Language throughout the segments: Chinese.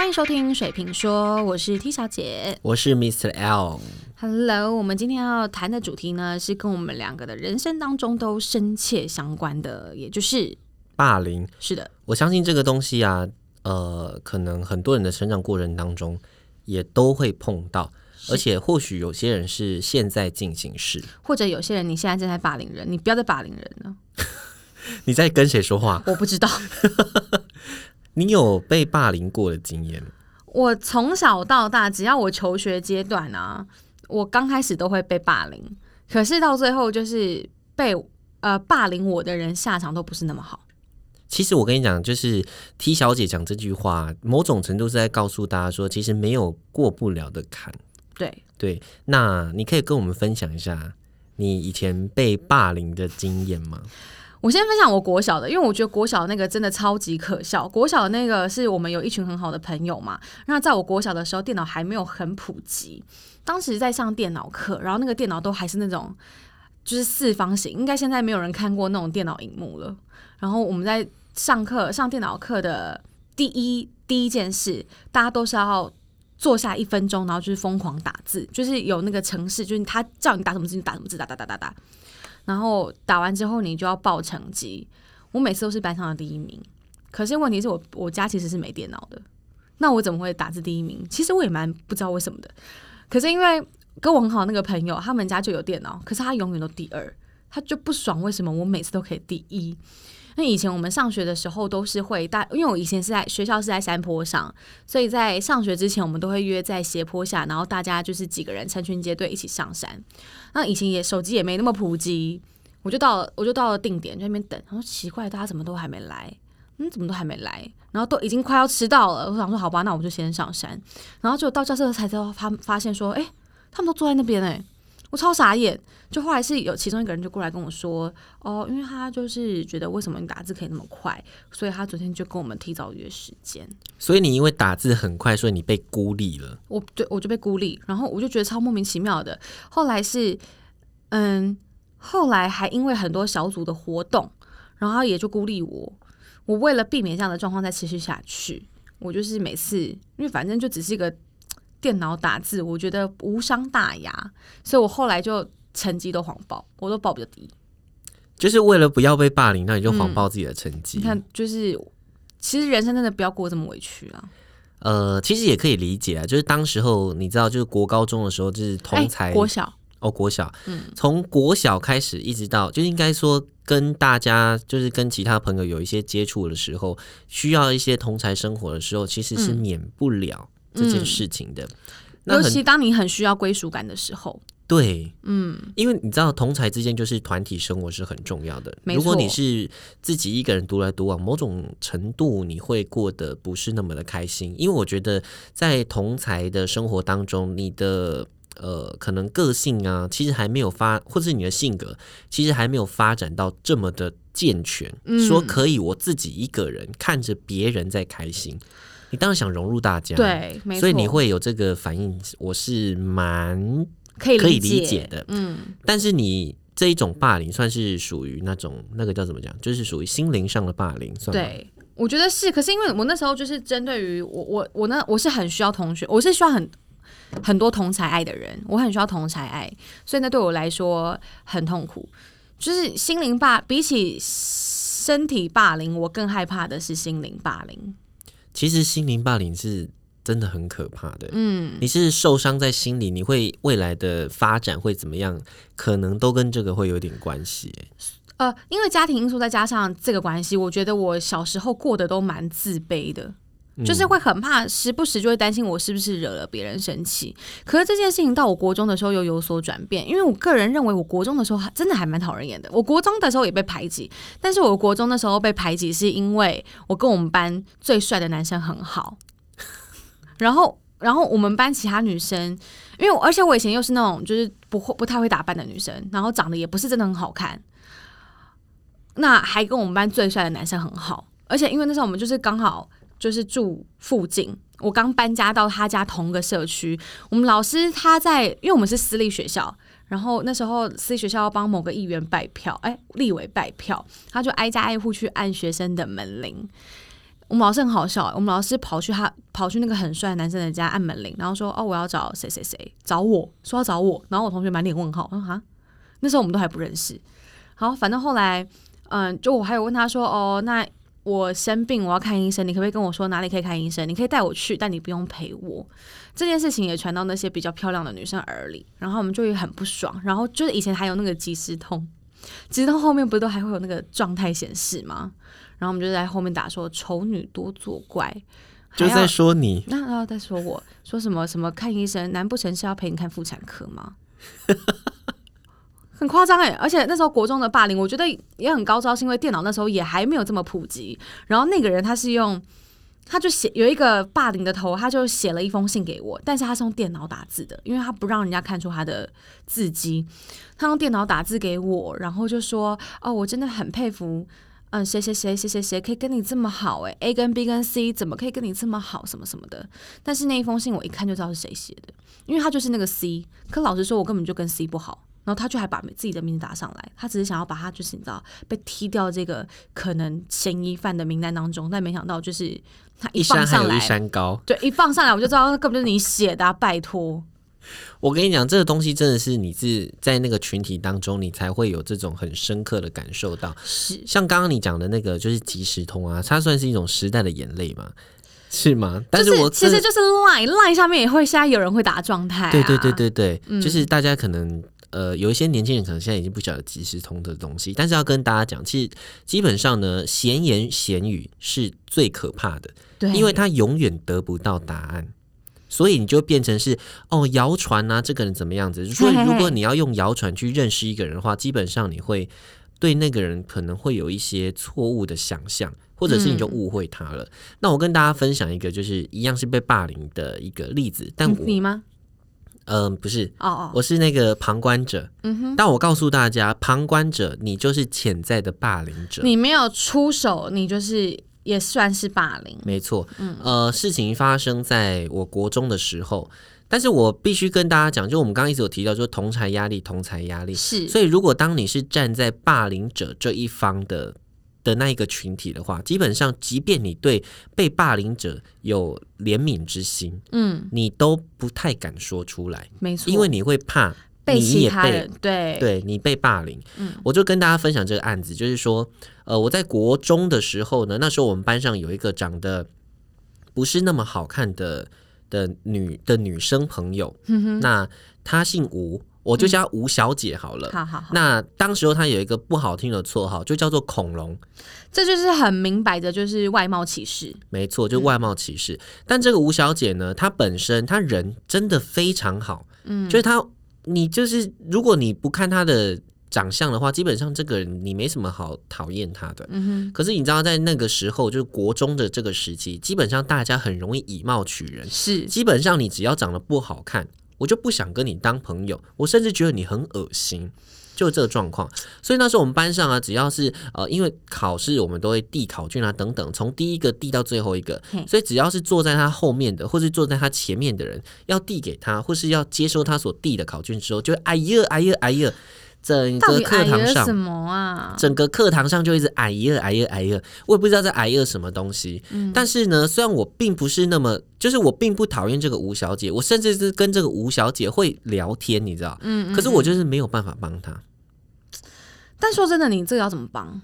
欢迎收听水瓶说，我是 T 小姐。我是 Mr. L。Hello，我们今天要谈的主题呢，是跟我们两个的人生当中都深切相关的，也就是霸凌，是的，我相信这个东西啊，呃，可能很多人的成长过程当中也都会碰到，而且或许有些人是现在进行式。或者有些人你现在正在霸凌人，你不要再霸凌人了。你在跟谁说话？我不知道，你有被霸凌过的经验吗？我从小到大，只要我求学阶段啊，我刚开始都会被霸凌，可是到最后就是被呃霸凌我的人下场都不是那么好。其实我跟你讲，就是 T 小姐讲这句话，某种程度是在告诉大家说，其实没有过不了的坎。对，对，那你可以跟我们分享一下你以前被霸凌的经验吗？我先分享我国小的，因为我觉得国小那个真的超级可笑。国小那个是我们有一群很好的朋友嘛，那在我国小的时候，电脑还没有很普及，当时在上电脑课，然后那个电脑都还是那种就是四方形，应该现在没有人看过那种电脑荧幕了。然后我们在上课上电脑课的第一第一件事，大家都是要坐下一分钟，然后就是疯狂打字，就是有那个程式，就是他叫你打什么字你打什么字，打打打打打。然后打完之后，你就要报成绩。我每次都是班上的第一名，可是问题是我我家其实是没电脑的，那我怎么会打字第一名？其实我也蛮不知道为什么的。可是因为跟我很好那个朋友，他们家就有电脑，可是他永远都第二，他就不爽为什么我每次都可以第一。那以前我们上学的时候都是会大，因为我以前是在学校是在山坡上，所以在上学之前我们都会约在斜坡下，然后大家就是几个人成群结队一起上山。那以前也手机也没那么普及，我就到了我就到了定点在那边等，然后奇怪大家怎么都还没来，嗯怎么都还没来，然后都已经快要迟到了，我想说好吧，那我们就先上山，然后就到教室才知道发发现说，哎、他们都坐在那边哎、我超傻眼，就后来是有其中一个人就过来跟我说，哦，因为他就是觉得为什么你打字可以那么快，所以他昨天就跟我们提早约时间。所以你因为打字很快，所以你被孤立了。我对我就被孤立，然后我就觉得超莫名其妙的。后来是，嗯，后来还因为很多小组的活动，然后他也就孤立我。我为了避免这样的状况再持续下去，我就是每次因为反正就只是一个电脑打字，我觉得无伤大雅，所以我后来就成绩都谎报，我都报比较低。就是为了不要被霸凌，那你就谎报自己的成绩。你看，就是其实人生真的不要过这么委屈啊。呃，其实也可以理解啊，就是当时候你知道，就是国高中的时候，就是同才、哎国小，哦，国小，嗯从国小开始一直到，就应该说跟大家，就是跟其他朋友有一些接触的时候，需要一些同才生活的时候，其实是嗯免不了这件事情的。尤其当你很需要归属感的时候，对，嗯，因为你知道同才之间就是团体生活是很重要的。如果你是自己一个人独来独往，某种程度你会过得不是那么的开心。因为我觉得在同才的生活当中，你的呃可能个性啊，其实还没有发，或者是你的性格，其实还没有发展到这么的健全，嗯。说可以我自己一个人看着别人在开心，你当然想融入大家，。对，没错，所以你会有这个反应，我是蛮可以可以理理解的嗯，但是你这一种霸凌算是属于那种那个叫怎么讲，就是属于心灵上的霸凌，算吗？对，我觉得是。可是因为我那时候就是针对于我我我那我是很需要同学，我是需要很很多同才爱的人，我很需要同才爱，所以那对我来说很痛苦。就是心灵霸，比起身体霸凌，我更害怕的是心灵霸凌。其实心灵霸凌是真的很可怕的。嗯，你是受伤在心里，你会未来的发展会怎么样，可能都跟这个会有点关系。呃，因为家庭因素再加上这个关系，我觉得我小时候过得都蛮自卑的。就是会很怕，时不时就会担心我是不是惹了别人生气。可是这件事情到我国中的时候又有所转变，因为我个人认为我国中的时候还真的还蛮讨人厌的。我国中的时候也被排挤，但是我国中的时候被排挤是因为我跟我们班最帅的男生很好，然后然后我们班其他女生，因为而且我以前又是那种就是不会不太会打扮的女生，然后长得也不是真的很好看，那还跟我们班最帅的男生很好，而且因为那时候我们就是刚好就是住附近，我刚搬家到他家同个社区，我们老师他在，因为我们是私立学校。然后那时候私立学校要帮某个议员拜票，哎，立委拜票，他就挨家挨户去按学生的门铃。我们老师很好笑，我们老师跑去他跑去那个很帅男生的家按门铃，然后说哦我要找谁谁谁，找我说要找我，然后我同学满脸问号，我说哈，那时候我们都还不认识。好，反正后来嗯，就我还有问他说哦那。我生病，我要看医生，你可不可以跟我说哪里可以看医生？你可以带我去，但你不用陪我。这件事情也传到那些比较漂亮的女生耳里，然后我们就也很不爽。然后就是以前还有那个即时通，即时通后面不是都还会有那个状态显示吗？然后我们就在后面打说丑女多作怪，就在说你，那然后在说我说什么什么看医生？难不成是要陪你看妇产科吗？很夸张哎，而且那时候国中的霸凌，我觉得也很高招，是因为电脑那时候也还没有这么普及。然后那个人他是用，他就写有一个霸凌的头，他就写了一封信给我，但是他是用电脑打字的，因为他不让人家看出他的字迹，他用电脑打字给我，然后就说：“哦，我真的很佩服，嗯，谁谁谁谁谁谁可以跟你这么好哎，A 跟 B 跟 C 怎么可以跟你这么好，什么什么的。”但是那一封信我一看就知道是谁写的，因为他就是那个 C，可老实说，我根本就跟 C 不好。然后他就还把自己的名字打上来，他只是想要把他就是你知道被踢掉这个可能嫌疑犯的名单当中，但没想到就是他一放上来，一山高，对，一放上来我就知道根本就是你写的，拜托。我跟你讲，这个东西真的是你是在那个群体当中，你才会有这种很深刻的感受到。是像刚刚你讲的那个，就是即时通啊，它算是一种时代的眼泪嘛，是吗？但是我其实就是 Line Line 上面也会现在有人会打状态，对对对对对，就是大家可能。呃，有一些年轻人可能现在已经不晓得即时通的东西，但是要跟大家讲，其实基本上呢，闲言闲语是最可怕的，对，因为他永远得不到答案，所以你就变成是哦，谣传啊，这个人怎么样子？所以如果你要用谣传去认识一个人的话，基本上你会对那个人可能会有一些错误的想象，或者是你就误会他了。那我跟大家分享一个，就是一样是被霸凌的一个例子，但你吗？嗯，不是，哦哦，我是那个旁观者。嗯哼，但我告诉大家，旁观者你就是潜在的霸凌者。你没有出手，你就是也算是霸凌。没错，嗯，呃，事情发生在我国中的时候，但是我必须跟大家讲，就我们刚刚一直有提到，说同才压力，同才压力是。所以，如果当你是站在霸凌者这一方的。的那一个群体的话，基本上，即便你对被霸凌者有怜悯之心，嗯，你都不太敢说出来，没错，因为你会怕被其他人对对你被霸凌。嗯，我就跟大家分享这个案子，就是说，呃，我在国中的时候呢，那时候我们班上有一个长得不是那么好看的的女的女生朋友，那她姓吴。我就叫吴小姐好了。好好好。那当时候她有一个不好听的绰号，就叫做恐龙。这就是很明白的，就是外貌歧视。没错，就外貌歧视。但这个吴小姐呢，她本身她人真的非常好。嗯。就是她，你就是如果你不看她的长相的话，基本上这个人你没什么好讨厌她的。嗯哼。可是你知道，在那个时候，就是国中的这个时期，基本上大家很容易以貌取人。是。基本上你只要长得不好看。我就不想跟你当朋友，我甚至觉得你很恶心，就这个状况。所以那时候我们班上啊，只要是呃，因为考试我们都会递考卷啊等等，从第一个递到最后一个，所以只要是坐在他后面的，或是坐在他前面的人，要递给他，或是要接收他所递的考卷之后，就哎呀哎呀哎呀。整个课堂上什么啊？整个课堂上就一直哎呀哎呀哎呀，我也不知道在哎呀什么东西。嗯但是呢，虽然我并不是那么，就是我并不讨厌这个吴小姐，我甚至是跟这个吴小姐会聊天，你知道？嗯。可是我就是没有办法帮她。但说真的，你这个要怎么帮？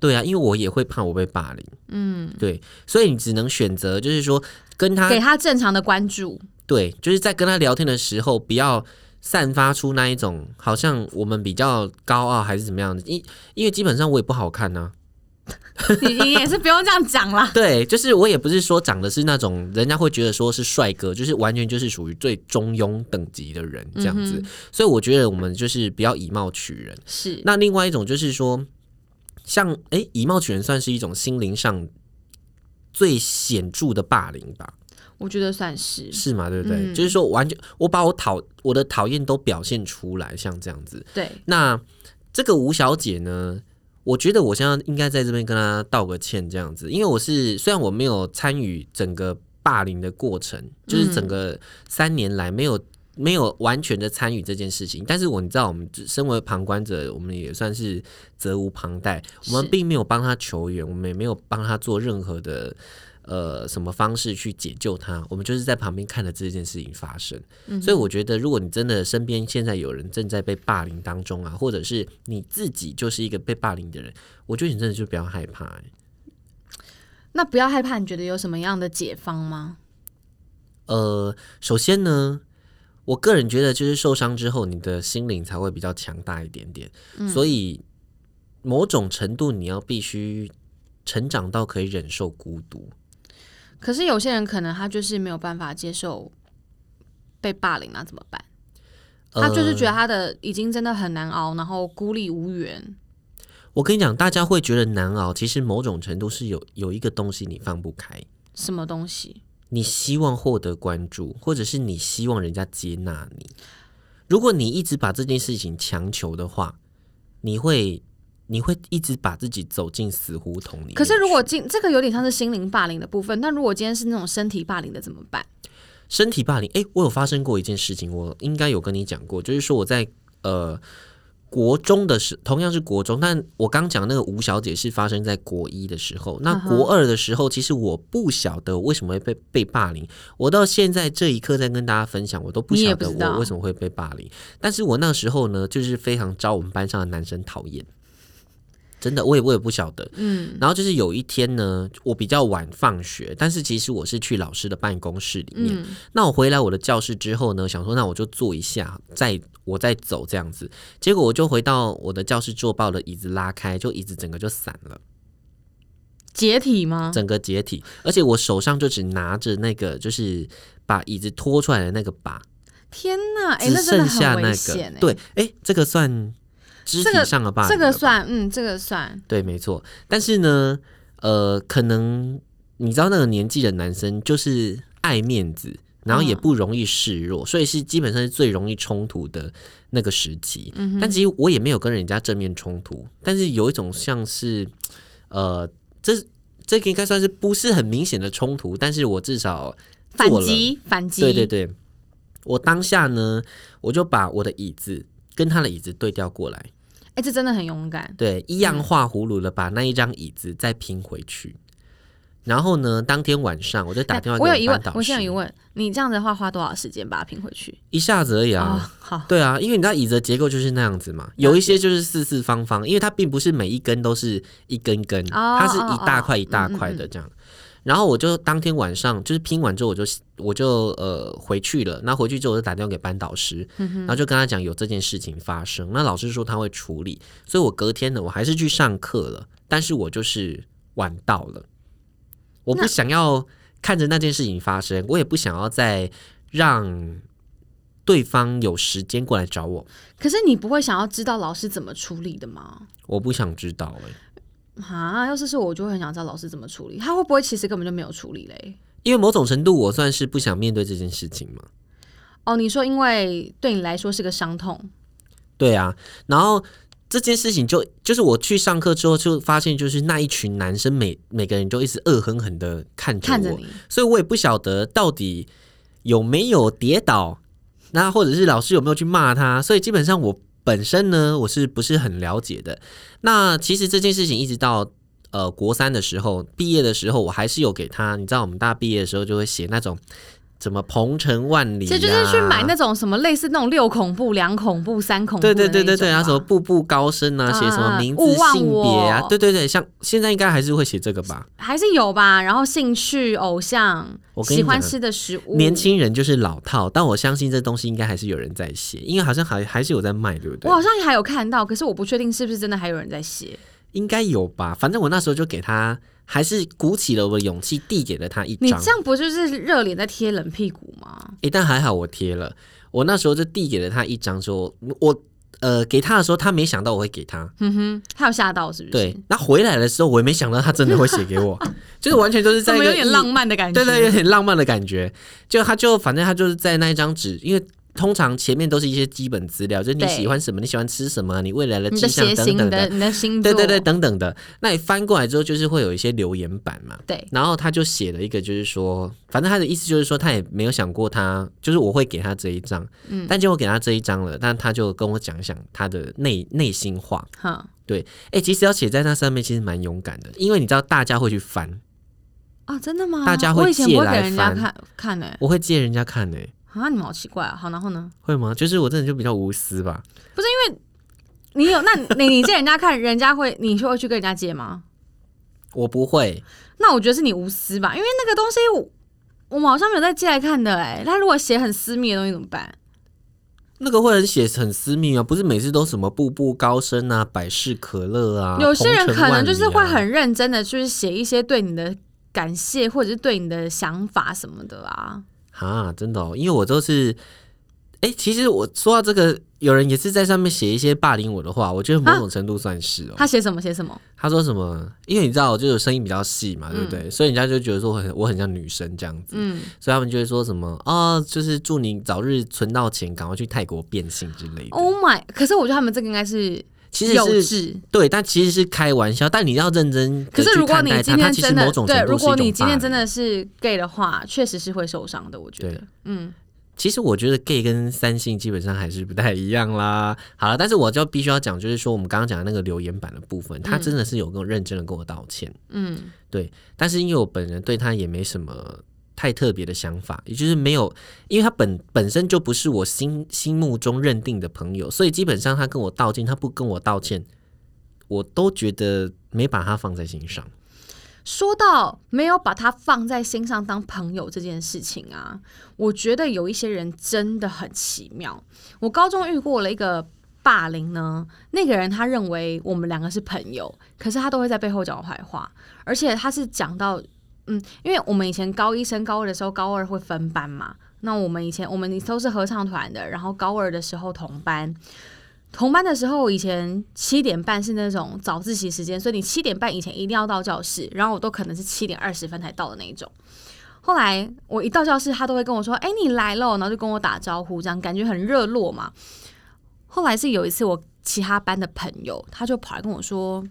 对啊，因为我也会怕我被霸凌。嗯，对，所以你只能选择，就是说跟他给他正常的关注。对，就是在跟他聊天的时候，不要。散发出那一种好像我们比较高傲还是怎么样的？因因为基本上我也不好看呢，你你也是不用这样讲啦。对，就是我也不是说长得是那种人家会觉得说是帅哥，就是完全就是属于最中庸等级的人这样子。所以我觉得我们就是不要以貌取人。是。那另外一种就是说，像哎，以貌取人算是一种心灵上最显著的霸凌吧。我觉得算是是嘛，对不对？就是说，完全我把我讨我的讨厌都表现出来，像这样子。对，那这个吴小姐呢？我觉得我现在应该在这边跟她道个歉，这样子，因为我是虽然我没有参与整个霸凌的过程，就是整个三年来没有没有完全的参与这件事情，但是我你知道，我们身为旁观者，我们也算是责无旁贷，我们并没有帮她求援，我们也没有帮她做任何的。呃，什么方式去解救他？我们就是在旁边看着这件事情发生。所以我觉得，如果你真的身边现在有人正在被霸凌当中啊，或者是你自己就是一个被霸凌的人，我觉得你真的就不要害怕、欸。那不要害怕，你觉得有什么样的解方吗？呃，首先呢，我个人觉得就是受伤之后，你的心灵才会比较强大一点点。所以某种程度，你要必须成长到可以忍受孤独。可是有些人可能他就是没有办法接受被霸凌，那怎么办？他就是觉得他的已经真的很难熬，然后孤立无援。我跟你讲，大家会觉得难熬，其实某种程度是有有一个东西你放不开，什么东西？你希望获得关注，或者是你希望人家接纳你。如果你一直把这件事情强求的话，你会你会一直把自己走进死胡同里。可是如果今这个有点像是心灵霸凌的部分，那如果今天是那种身体霸凌的怎么办？身体霸凌，哎，我有发生过一件事情，我应该有跟你讲过，就是说我在呃国中的时，同样是国中，但我刚讲那个吴小姐是发生在国一的时候，那国二的时候，其实我不晓得为什么会被被霸凌，我到现在这一刻在跟大家分享，我都不晓得我为什么会被霸凌，但是我那时候呢，就是非常招我们班上的男生讨厌。真的，我也我也不晓得。嗯，然后就是有一天呢，我比较晚放学，但是其实我是去老师的办公室里面。嗯那我回来我的教室之后呢，想说那我就坐一下，再我再走这样子。结果我就回到我的教室坐，把我的椅子拉开，就椅子整个就散了，解体吗？整个解体，而且我手上就只拿着那个就是把椅子拖出来的那个把，天哪，哎、只那真的很剩下那危险哎、个。对，哎，这个算肢这个体上的霸凌这个算，嗯，这个算。对，没错。但是呢，呃，可能你知道那个年纪的男生就是爱面子，然后也嗯不容易示弱，所以是基本上是最容易冲突的那个时期。嗯但其实我也没有跟人家正面冲突，但是有一种像是，呃，这这个应该算是不是很明显的冲突，但是我至少反击，反击，对对对，我当下呢，我就把我的椅子跟他的椅子对调过来。哎、这真的很勇敢。对，一样画葫芦了把那一张椅子再拼回去。然后呢，当天晚上我就打电话给哎我有疑问我现在有疑问，你这样子的话花多少时间把它拼回去？一下子而已啊。哦，好，对啊，因为你知道椅子的结构就是那样子嘛，有一些就是四四方方，因为它并不是每一根都是一根根，哦它是一大块一大块的这样。然后我就当天晚上就是拼完之后，我就我就呃回去了。那回去之后，我就打电话给班导师，然后就跟他讲有这件事情发生。那老师说他会处理，所以我隔天呢，我还是去上课了，但是我就是晚到了。我不想要看着那件事情发生，我也不想要再让对方有时间过来找我。可是你不会想要知道老师怎么处理的吗？我不想知道哎、啊，要是是我，我就会很想知道老师怎么处理。他会不会其实根本就没有处理嘞？因为某种程度我算是不想面对这件事情嘛。哦，你说因为对你来说是个伤痛，对啊，然后这件事情就就是我去上课之后就发现，就是那一群男生每每个人就一直恶狠狠的看着我，所以我也不晓得到底有没有跌倒，那或者是老师有没有去骂他，所以基本上我本身呢我是不是很了解的。那其实这件事情一直到。呃，国三的时候，毕业的时候，我还是有给他。你知道，我们大毕业的时候就会写那种什么鹏程万里、啊，这就是去买那种什么类似那种六恐怖、两恐怖、三恐怖对对对对对，然后什么步步高升啊，嗯写什么名字性别啊，对对对，像现在应该还是会写这个吧。还是有吧。然后兴趣、偶像我、喜欢吃的食物，年轻人就是老套，但我相信这东西应该还是有人在写，因为好像还还是有在卖，对不对我？好像还有看到，可是我不确定是不是真的还有人在写。应该有吧。反正我那时候就给他，还是鼓起了我的勇气，递给了他一张。你这样不就是热脸在贴冷屁股吗？诶，但还好我贴了，我那时候就递给了他一张，说我呃给他的时候，他没想到我会给他。哼哼，他有吓到是不是？对，，那回来的时候，我也没想到他真的会写给我，就是完全就是怎么有点浪漫的感觉？对对，有点浪漫的感觉。就他就反正他就是在那一张纸，因为通常前面都是一些基本资料，就是你喜欢什么，你喜欢吃什么，你未来的志向、等等的。你的你的星，对对对，等等的。那你翻过来之后，就是会有一些留言板嘛。对然后他就写了一个，就是说，反正他的意思就是说，他也没有想过他，就是我会给他这一张，嗯但结果给他这一张了，但他就跟我讲一讲他的内内心话。哈哎、其实要写在那上面，其实蛮勇敢的，因为你知道大家会去翻，啊，真的吗？大家会借来翻看看呢、我会借人家看呢、啊，你们好奇怪啊！好，然后呢？会吗？就是我真的就比较无私吧。不是因为你有那你你借人家看，人家会你就会去跟人家借吗？我不会，那我觉得是你无私吧，因为那个东西我我们好像没有在借来看的哎、他如果写很私密的东西怎么办？那个会很写很私密啊，不是每次都什么步步高升啊、百事可乐啊。有些人可能就是会很认真的，就是写一些对你的感谢，或者是对你的想法什么的啊。啊，真的哦，因为我都是，哎、其实我说到这个，有人也是在上面写一些霸凌我的话，我觉得某种程度算是哦。他写什么写什么？他说什么？因为你知道，我就是声音比较细嘛，对不对？所以人家就觉得说我很我很像女生这样子，嗯，所以他们就会说什么哦，就是祝你早日存到钱，赶快去泰国变性之类的。Oh my！可是我觉得他们这个应该是其实幼是稚。对，但其实是开玩笑，但你要认真可是如果你今天真的对，如果你今天真的是 gay 的话，确实是会受伤的。我觉得，嗯，其实我觉得 gay 跟三性基本上还是不太一样啦。好了，但是我就必须要讲，就是说我们刚刚讲的那个留言板的部分，他真的是有跟我认真的跟我道歉。嗯，对但是因为我本人对他也没什么太特别的想法，也就是没有，因为他本本身就不是我心心目中认定的朋友，所以基本上他跟我道歉，他不跟我道歉，我都觉得没把他放在心上。说到没有把他放在心上当朋友这件事情啊，我觉得有一些人真的很奇妙。我高中遇过了一个霸凌呢，那个人他认为我们两个是朋友，可是他都会在背后讲我坏话，而且他是讲到，嗯，因为我们以前高一升高二的时候，高二会分班嘛，那我们以前我们都是合唱团的，然后高二的时候同班。同班的时候，以前七点半是那种早自习时间，所以你七点半以前一定要到教室，然后我都可能是七点二十分才到的那一种。后来我一到教室，他都会跟我说：“哎、你来了。”然后就跟我打招呼，这样感觉很热络嘛。后来是有一次，我其他班的朋友，他就跑来跟我说：“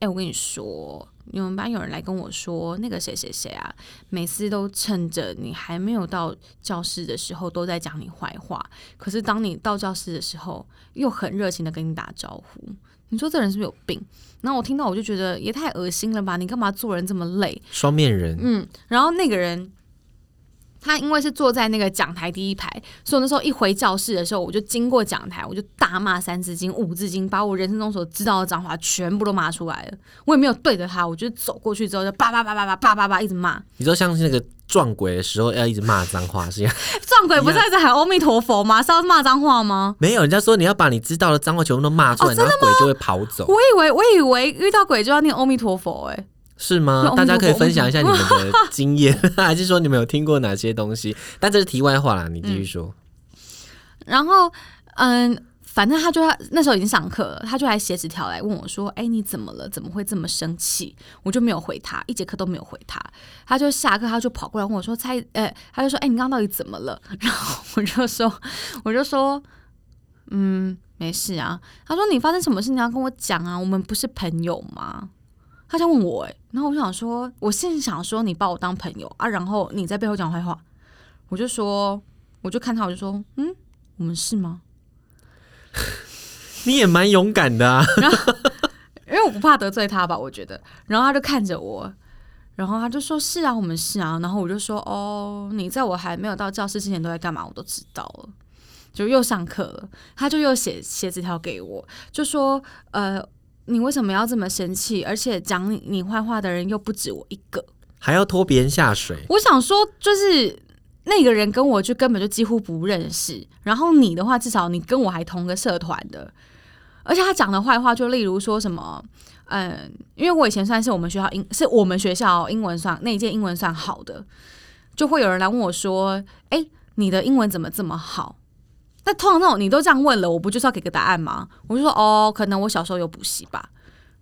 哎、我跟你说，你们班有人来跟我说，那个谁谁谁啊，每次都趁着你还没有到教室的时候，都在讲你坏话。可是当你到教室的时候，又很热情的跟你打招呼。你说这人是不是有病？然后我听到我就觉得也太恶心了吧！你干嘛做人这么累？双面人，嗯，然后那个人。他因为是坐在那个讲台第一排，所以那时候一回教室的时候，我就经过讲台，我就大骂三字经、五字经，把我人生中所知道的脏话全部都骂出来了。我也没有对着他，我就走过去之后就叭叭叭叭叭叭叭叭一直骂。你说像是那个撞鬼的时候要一直骂脏话是一样，撞鬼不是一直喊阿弥陀佛吗？是要骂脏话吗？没有人家说你要把你知道的脏话全部都骂出来，然后鬼就会跑走，我以为我以为遇到鬼就要念阿弥陀佛、欸，是吗？大家可以分享一下你们的 经验，还是说你们有听过哪些东西？但这是题外话啦，你继续说。然后，嗯，反正他就那时候已经上课了，他就来写纸条来问我说：“哎，你怎么了？怎么会这么生气？”我就没有回他，一节课都没有回他。他就下课，他就跑过来问我说：“猜，哎，他就说：‘哎，你刚刚到底怎么了？’然后我就说，我就说，嗯，没事啊。他说：‘你发生什么事你要跟我讲啊，我们不是朋友吗？’他想问我、哎，然后我就想说，我现在想说你把我当朋友啊，然后你在背后讲坏话，我就说，我就看他，我就说，嗯。”我们是吗？你也蛮勇敢的啊！因为我不怕得罪他吧，我觉得。然后他就看着我，然后他就说：“是啊，我们是啊。”然后我就说：“哦，你在我还没有到教室之前都在干嘛？我都知道了。”就又上课了，他就又写写纸条给我，就说：“呃，你为什么要这么生气？而且讲你你坏话的人又不止我一个。”还要拖别人下水，我想说，就是那个人跟我就根本就几乎不认识，然后你的话，至少你跟我还同个社团的，而且他讲的坏话，就例如说什么，嗯，因为我以前算是我们学校英，是我们学校英文算那一届英文算好的，就会有人来问我说，哎、你的英文怎么这么好？那通常那种你都这样问了，我不就是要给个答案吗？我就说哦，可能我小时候有补习吧，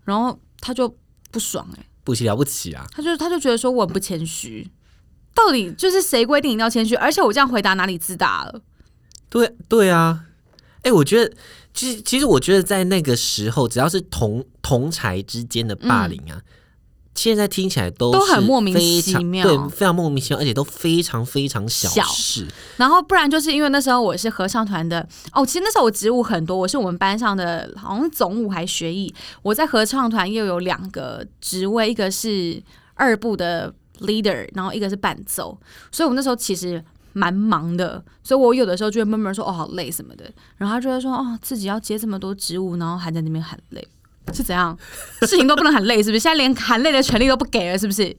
然后他就不爽哎、补习了不起啊！他就他就觉得说我很不谦虚，到底就是谁规定一定要谦虚？而且我这样回答哪里自大了？对对啊，哎、我觉得其实其实我觉得在那个时候，只要是同同才之间的霸凌啊。现在听起来都都很莫名其妙对，非常莫名其妙，而且都非常非常小小事。然后不然就是因为那时候我是合唱团的哦，其实那时候我职务很多，我是我们班上的好像总务还学艺，我在合唱团又有两个职位，一个是二部的 leader，然后一个是伴奏，所以我那时候其实。蛮忙的，所以我有的时候就会闷闷说：“哦，好累什么的。”然后他就会说：“哦，自己要接这么多职务，然后还在那边喊累，是怎样？事情都不能很累，是不是？现在连喊累的权利都不给了，是不是？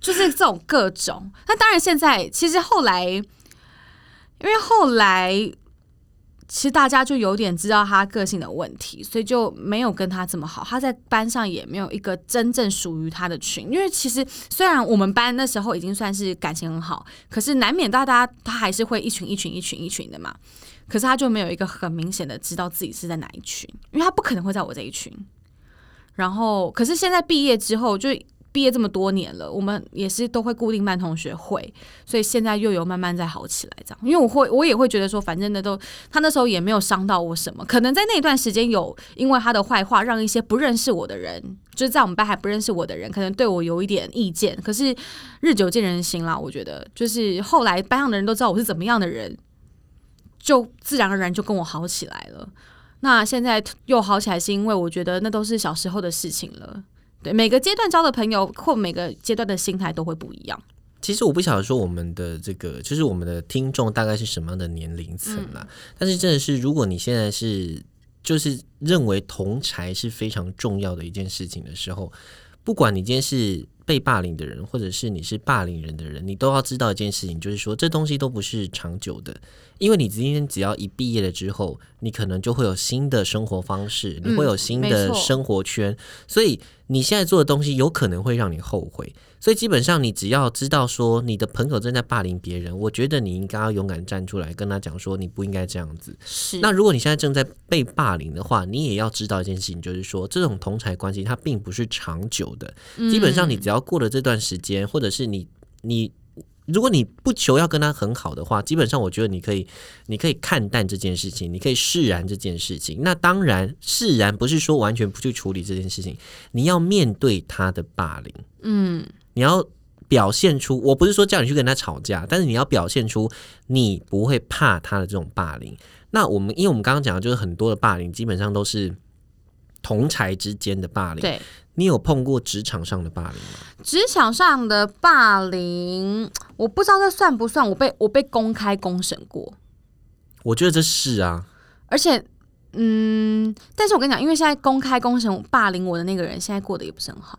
就是这种各种。那当然，现在其实后来，因为后来其实大家就有点知道他个性的问题，所以就没有跟他这么好。他在班上也没有一个真正属于他的群。因为其实虽然我们班那时候已经算是感情很好，可是难免大家他还是会一群一群一群一群的嘛。可是他就没有一个很明显的知道自己是在哪一群，因为他不可能会在我这一群。然后，可是现在毕业之后就。毕业这么多年了，我们也是都会固定办同学会，所以现在又有慢慢在好起来这样。因为我会，我也会觉得说，反正那都他那时候也没有伤到我什么，可能在那段时间有因为他的坏话，让一些不认识我的人，就是在我们班还不认识我的人，可能对我有一点意见。可是日久见人心啦，我觉得就是后来班上的人都知道我是怎么样的人，就自然而然就跟我好起来了。那现在又好起来，是因为我觉得那都是小时候的事情了。对每个阶段交的朋友或每个阶段的心态都会不一样。其实我不晓得说我们的这个，就是我们的听众大概是什么样的年龄层啦。但是真的是，如果你现在是就是认为同才是非常重要的一件事情的时候，不管你今天是被霸凌的人，或者是你是霸凌人的人，你都要知道一件事情，就是说这东西都不是长久的。因为你今天只要一毕业了之后，你可能就会有新的生活方式，你会有新的生活圈，所以你现在做的东西有可能会让你后悔。所以基本上，你只要知道说你的朋友正在霸凌别人，我觉得你应该要勇敢站出来跟他讲说你不应该这样子。是那如果你现在正在被霸凌的话，你也要知道一件事情，就是说这种同才关系它并不是长久的。基本上，你只要过了这段时间，或者是你你。如果你不求要跟他很好的话，基本上我觉得你可以，你可以看淡这件事情，你可以释然这件事情。那当然，释然不是说完全不去处理这件事情，你要面对他的霸凌，嗯，你要表现出，我不是说叫你去跟他吵架，但是你要表现出你不会怕他的这种霸凌。那我们因为我们刚刚讲的就是很多的霸凌，基本上都是同才之间的霸凌。对。你有碰过职场上的霸凌吗？职场上的霸凌，我不知道这算不算，我被我被公开公审过，我觉得这是啊，而且。嗯，但是我跟你讲，因为现在公开公审霸凌我的那个人，现在过得也不是很好。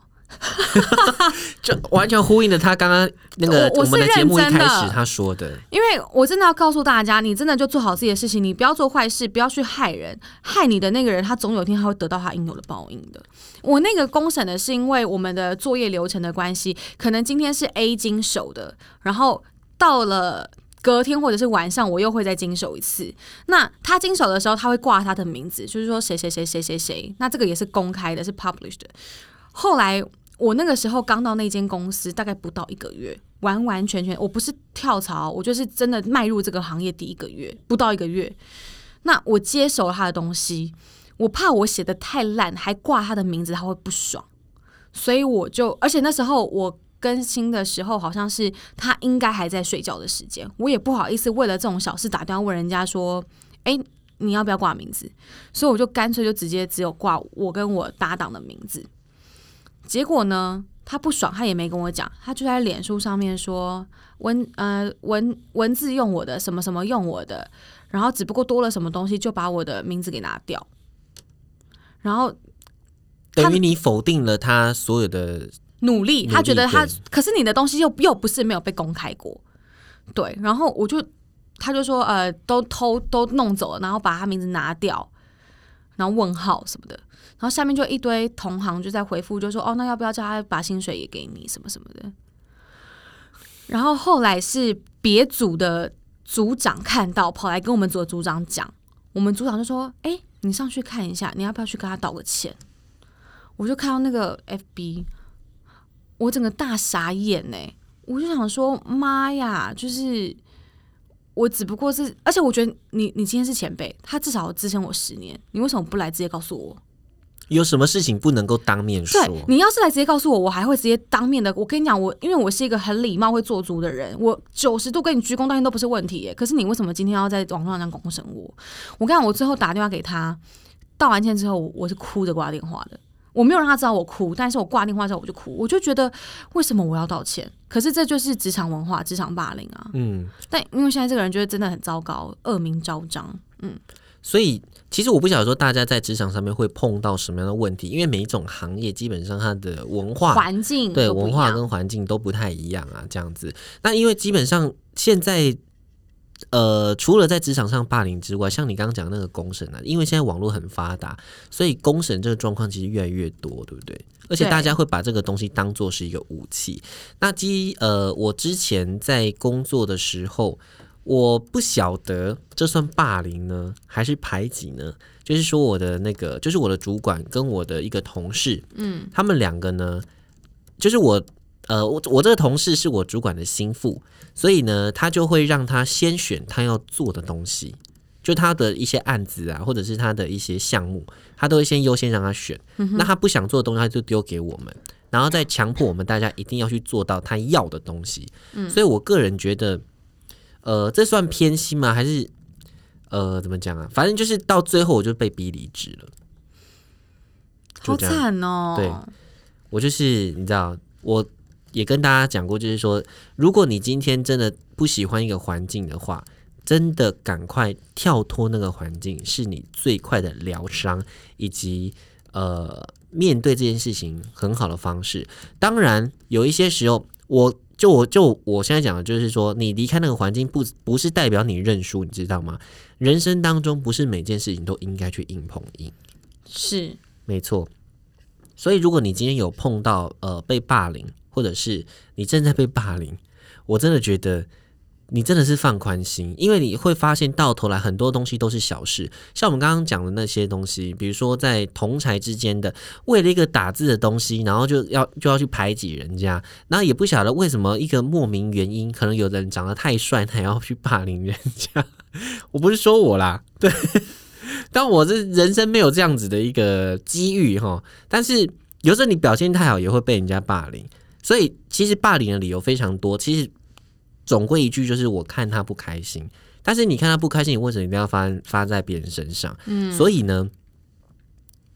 就完全呼应了他刚刚那个我们的节目开始他说的。因为我真的要告诉大家，你真的就做好自己的事情，你不要做坏事，不要去害人，害你的那个人，他总有一天他会得到他应有的报应的。我那个公审的是因为我们的作业流程的关系，可能今天是 A 经手的，然后到了。隔天或者是晚上，我又会再经手一次。那他经手的时候，他会挂他的名字，就是说谁谁谁谁谁谁。那这个也是公开的，是 published 的。后来我那个时候刚到那间公司，大概不到一个月，完完全全我不是跳槽，我就是真的迈入这个行业第一个月，不到一个月。那我接手了他的东西，我怕我写的太烂，还挂他的名字，他会不爽，所以我就，而且那时候我。更新的时候，好像是他应该还在睡觉的时间，我也不好意思为了这种小事打电话问人家说，哎、你要不要挂名字？所以我就干脆就直接只有挂我跟我搭档的名字。结果呢，他不爽，他也没跟我讲，他就在脸书上面说文呃文文字用我的，什么什么用我的，然后只不过多了什么东西，就把我的名字给拿掉。然后等于你否定了他所有的，努力，他觉得他，可是你的东西又又不是没有被公开过，对，然后我就他就说呃都偷都弄走了，然后把他名字拿掉，然后问号什么的，然后下面就一堆同行就在回复，就说哦那要不要叫他把薪水也给你什么什么的，然后后来是别组的组长看到跑来跟我们组的组长讲，我们组长就说哎、你上去看一下，你要不要去跟他道个歉？我就看到那个 FB，我整个大傻眼呢、我就想说，妈呀，就是我只不过是，而且我觉得你你今天是前辈，他至少支撑我十年，你为什么不来直接告诉我？有什么事情不能够当面说？对你要是来直接告诉我，我还会直接当面的。我跟你讲，我因为我是一个很礼貌、会做足的人，我九十度跟你鞠躬道歉都不是问题耶。可是你为什么今天要在网络上这样公审我？我跟你讲，我最后打电话给他，道完歉之后，我是哭着挂电话的。我没有让他知道我哭，但是我挂电话之后我就哭，我就觉得为什么我要道歉？可是这就是职场文化、职场霸凌啊。嗯，但因为现在这个人觉得真的很糟糕，恶名昭彰。嗯，所以其实我不晓得说大家在职场上面会碰到什么样的问题，因为每一种行业基本上它的文化环境对文化跟环境都不太一样啊，这样子。那因为基本上现在。呃，除了在职场上霸凌之外，像你刚刚讲的那个公审啊，因为现在网络很发达，所以公审这个状况其实越来越多，对不对？而且大家会把这个东西当做是一个武器。那基呃，我之前在工作的时候，我不晓得这算霸凌呢，还是排挤呢？就是说，我的那个，就是我的主管跟我的一个同事，嗯，他们两个呢，就是我，呃，我我这个同事是我主管的心腹，所以呢，他就会让他先选他要做的东西，就他的一些案子啊，或者是他的一些项目，他都会先优先让他选。那他不想做的东西，他就丢给我们，然后再强迫我们大家一定要去做到他要的东西。所以我个人觉得，呃，这算偏心吗？还是呃，怎么讲啊？反正就是到最后我就被逼离职了。就好惨哦。对我就是你知道，我也跟大家讲过，就是说，如果你今天真的不喜欢一个环境的话，真的赶快跳脱那个环境，是你最快的疗伤以及呃面对这件事情很好的方式。当然，有一些时候，我就我就我现在讲的就是说，你离开那个环境不不是代表你认输，你知道吗？人生当中不是每件事情都应该去硬碰硬。是没错。所以，如果你今天有碰到呃被霸凌，或者是你正在被霸凌，我真的觉得你真的是放宽心，因为你会发现到头来很多东西都是小事。像我们刚刚讲的那些东西，比如说在同才之间的，为了一个打字的东西，然后就要就要去排挤人家，那也不晓得为什么一个莫名原因，可能有的人长得太帅，他要去霸凌人家。我不是说我啦，对。但我这人生没有这样子的一个机遇哈，但是有时候你表现太好也会被人家霸凌，所以其实霸凌的理由非常多。其实总归一句就是我看他不开心，但是你看他不开心，你为什么一定要发发在别人身上？嗯，所以呢，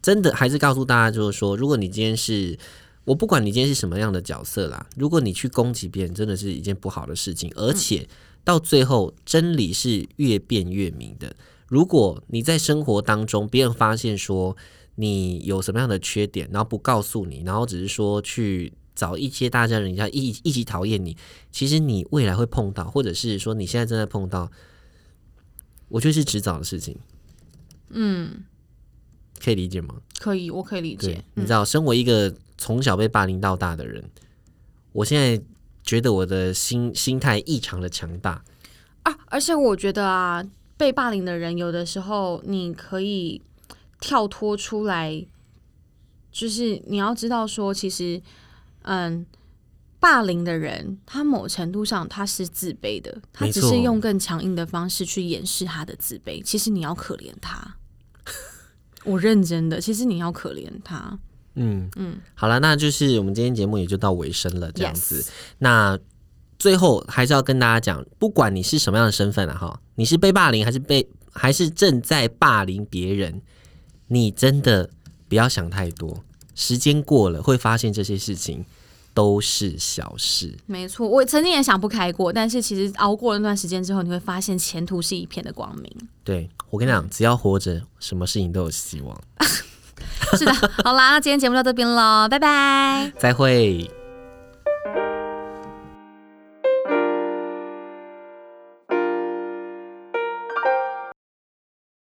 真的还是告诉大家，就是说，如果你今天是我不管你今天是什么样的角色啦，如果你去攻击别人，真的是一件不好的事情，而且到最后真理是越辩越明的。如果你在生活当中，别人发现说你有什么样的缺点，然后不告诉你，然后只是说去找一些大家人家一一起讨厌你，其实你未来会碰到，或者是说你现在正在碰到，我觉得是迟早的事情。嗯，可以理解吗？可以，我可以理对解，。你知道，身为一个从小被霸凌到大的人，我现在觉得我的心心态异常的强大。啊，而且我觉得啊，被霸凌的人有的时候你可以跳脱出来，就是你要知道说，其实，嗯，霸凌的人他某程度上他是自卑的，他只是用更强硬的方式去掩饰他的自卑。其实你要可怜他，我认真的，其实你要可怜他。嗯嗯，好了，那就是我们今天节目也就到尾声了，这样子。Yes 那最后还是要跟大家讲，不管你是什么样的身份啊，哈，你是被霸凌还是被还是正在霸凌别人，你真的不要想太多，时间过了会发现这些事情都是小事。没错，我曾经也想不开过，但是其实熬过了那段时间之后，你会发现前途是一片的光明。对我跟你讲，只要活着，什么事情都有希望。是的，好啦，那今天节目到这边了，拜拜。再会。